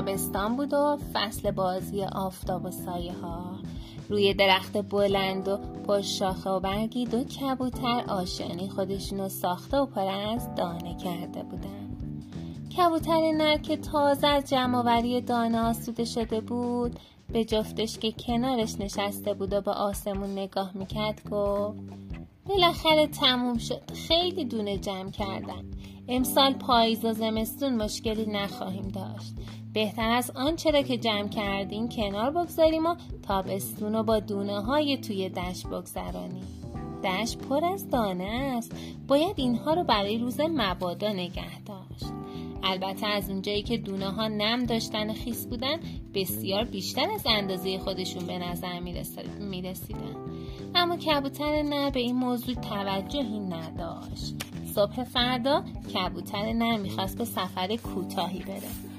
تابستان بود و فصل بازی آفتاب و سایه ها. روی درخت بلند و پر شاخه و برگی دو کبوتر آشانی خودشونو ساخته و پر از دانه کرده بودن. کبوتر نر که تازه از جمعآوری دانه آسوده شده بود به جفتش که کنارش نشسته بود و به آسمون نگاه می‌کرد گفت بالاخره تموم شد. خیلی دونه جمع کردم امسال پاییز و زمستون مشکلی نخواهیم داشت. بهتر از آنچه را که جمع کردیم کنار بگذاریم و تابستون رو با دونه های توی دشت بگذرانیم. دشت پر از دانه است. باید اینها رو برای روز مبادا نگه داشت. البته از اونجایی که دونه ها نم داشتن و خیس بودن بسیار بیشتر از اندازه خودشون به نظر می رسیدن اما کبوتر نه به این موضوع توجهی نداشت. صبح فردا کبوتر نه می‌خواست به سفر کوتاهی بره.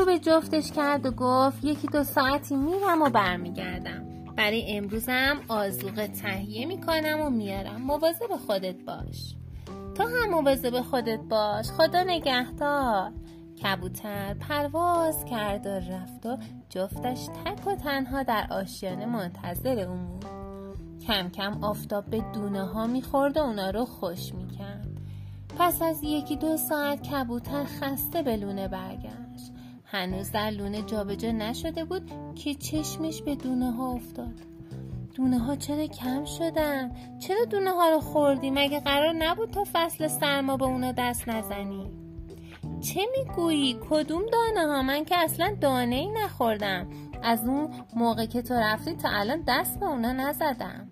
رو به جفتش کرد و گفت یکی دو ساعتی میرم و برمیگردم. برای امروزم آزوقه تهیه می‌کنم و میارم. مواظب خودت باش. تو هم مواظب خودت باش. خدا نگهدار. کبوتر پرواز کرد و رفت و جفتش تک و تنها در آشیانه منتظر اون بود. کم کم آفتاب به دونه ها می‌خورد و اونا رو خوش می‌کرد. پس از یکی دو ساعت کبوتر خسته به لونه برگشت. هنوز در لونه جابجا نشده بود که چشمش به دونه ها افتاد دونه ها چرا کم شدن؟ چرا دونه ها رو خوردی؟ مگه قرار نبود تا فصل سرما به اونا دست نزنی؟ چه می‌گویی؟ کدوم دانه ها؟ من که اصلا دانه ای نخوردم از اون موقع که تو رفتی تا الان دست به اونا نزدم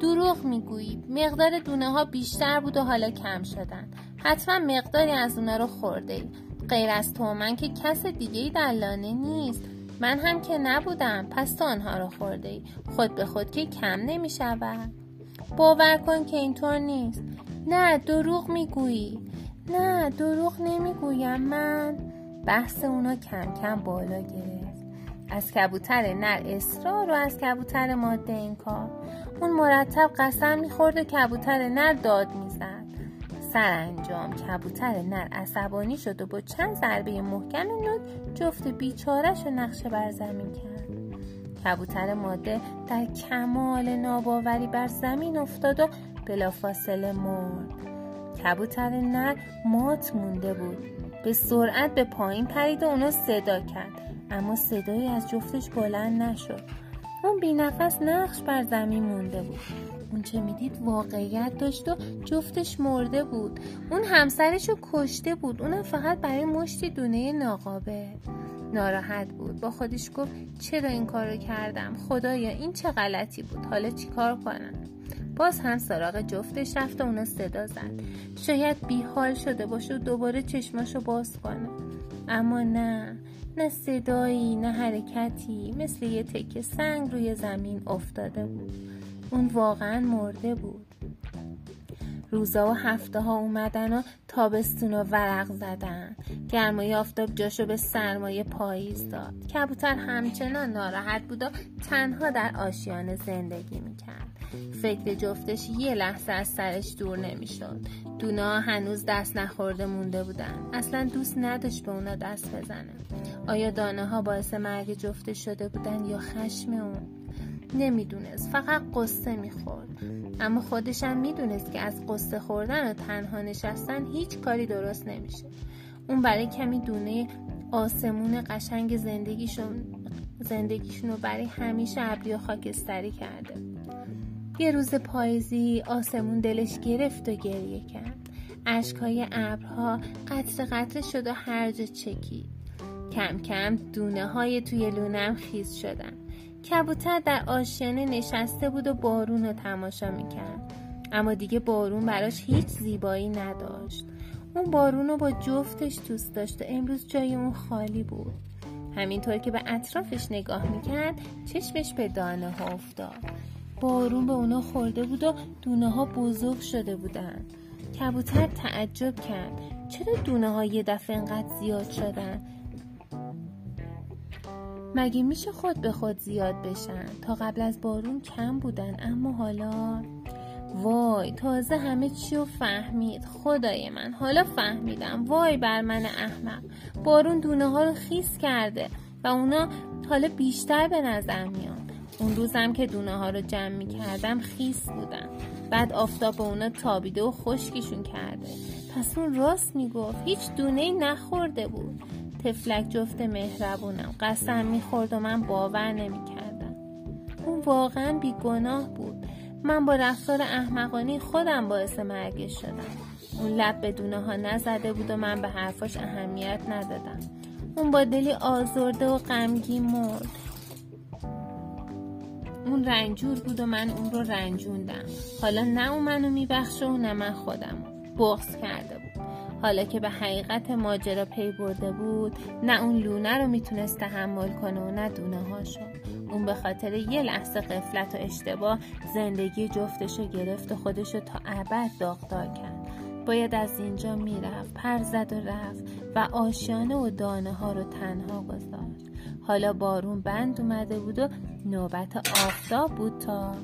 دروغ می‌گویی مقدار دونه ها بیشتر بود و حالا کم شدن حتما مقداری از اونا رو خورده ای غیر از تو من که کس دیگه ای در لانه نیست. من هم که نبودم. پس تو آنها رو خورده ای خود به خود که کم نمی شود باور کن که اینطور نیست. نه دروغ می‌گویی. نه دروغ نمی‌گویم من. بحث اونا کم کم بالا گرفت. از کبوتر نر اصرار و از کبوتر ماده این کار. اون مرتب قسم می‌خورد و کبوتر نر داد می‌زد. سرانجام کبوتر نر عصبانی شد و با چند ضربه محکم نود جفت بیچارش و نقشه بر زمین کرد. کبوتر ماده در کمال ناباوری بر زمین افتاد و بلافاصله مرد. کبوتر نر مات مونده بود. به سرعت به پایین پرید و اونو صدا کرد. اما صدایی از جفتش بلند نشد. اون بی نفس نقش بر زمین مونده بود. اون چه می‌دید واقعیت داشت و جفتش مرده بود. اون همسرش رو کشته بود. اونم فقط برای مشتی دونه ناقابه. ناراحت بود. با خودش گفت چرا این کارو کردم؟ خدایا این چه غلطی بود؟ حالا چیکار کنم؟ باز هم سراغ جفتش رفت و اونا صدا زد. شاید بیحال شده باشه و دوباره چشماشو باز کنه. اما نه نه صدایی نه حرکتی. مثل یه تکه سنگ روی زمین افتاده بود. اون واقعا مرده بود. روزا و هفته ها اومدن و تابستون و ورق زدن. گرمای آفتاب جاشو به سرمایه پاییز داد. کبوتر همچنان ناراحت بود و تنها در آشیانه زندگی می‌کرد. فکر جفتش یه لحظه از سرش دور نمی‌شد. دونا هنوز دست نخورده مونده بودن. اصلا دوست نداشت به اونا دست بزنه. آیا دانه ها باعث مرگ جفتش شده بودن یا خشم اون؟ نمی‌دونست فقط قصه می‌خورد. اما خودشم می‌دونست که از قصه خوردن و تنها نشستن هیچ کاری درست نمیشه. اون برای کمی دونه آسمون قشنگ زندگیشون زندگیشون رو برای همیشه ابری و خاکستری کرده. یه روز پاییزی آسمون دلش گرفت و گریه کرد. اشکهای ابرها قطر قطره شد و هر جا چکید. کم کم دونه های توی لونم خیز شدن. کبوتر در آشیانه نشسته بود و بارون رو تماشا می‌کرد. اما دیگه بارون براش هیچ زیبایی نداشت. اون بارون رو با جفتش دوست داشت و امروز جای اون خالی بود. همینطور که به اطرافش نگاه می‌کرد چشمش به دانه ها افتاد. بارون به اونا خورده بود و دونه ها بزرگ شده بودن. کبوتر تعجب کرد. چرا دونه ها یه دفعه انقدر زیاد شدن؟ مگه میشه خود به خود زیاد بشن؟ تا قبل از بارون کم بودن اما حالا؟ وای تازه همه چی رو فهمید. خدای من حالا فهمیدم. وای بر من احمق. بارون دونه ها رو خیس کرده و اونا حالا بیشتر به نظر میان. اون روزم که دونه ها رو جمع می کردم خیس بودم بعد آفتاب اونا تابیده و خشکشون کرده. پس اون راست می‌گفت. هیچ دونه نخورده بود. تفلک جفت مهربونم. قسم می‌خورد و من باور نمی‌کردم. اون واقعا بیگناه بود. من با رفتار احمقانه خودم باعث مرگش شدم. اون لب به دونه ها نزده بود و من به حرفاش اهمیت ندادم. اون با دلی آزرده و غمگین مرد. اون رنجور بود و من اون رو رنجوندم. حالا نه اون منو میبخشه و نه من خودم. بغض کرده حالا که به حقیقت ماجرا پی برده بود نه اون لونه رو می‌تونست تحمل کنه و نه دونه هاشو. اون به خاطر یه لحظه قفلت و اشتباه زندگی جفتشو گرفت و خودشو تا ابد داغدار کرد. باید از اینجا می‌رفت پر زد و رفت و آشیانه و دانه ها رو تنها گذاشت. حالا بارون بند اومده بود و نوبت آفتاب بود تا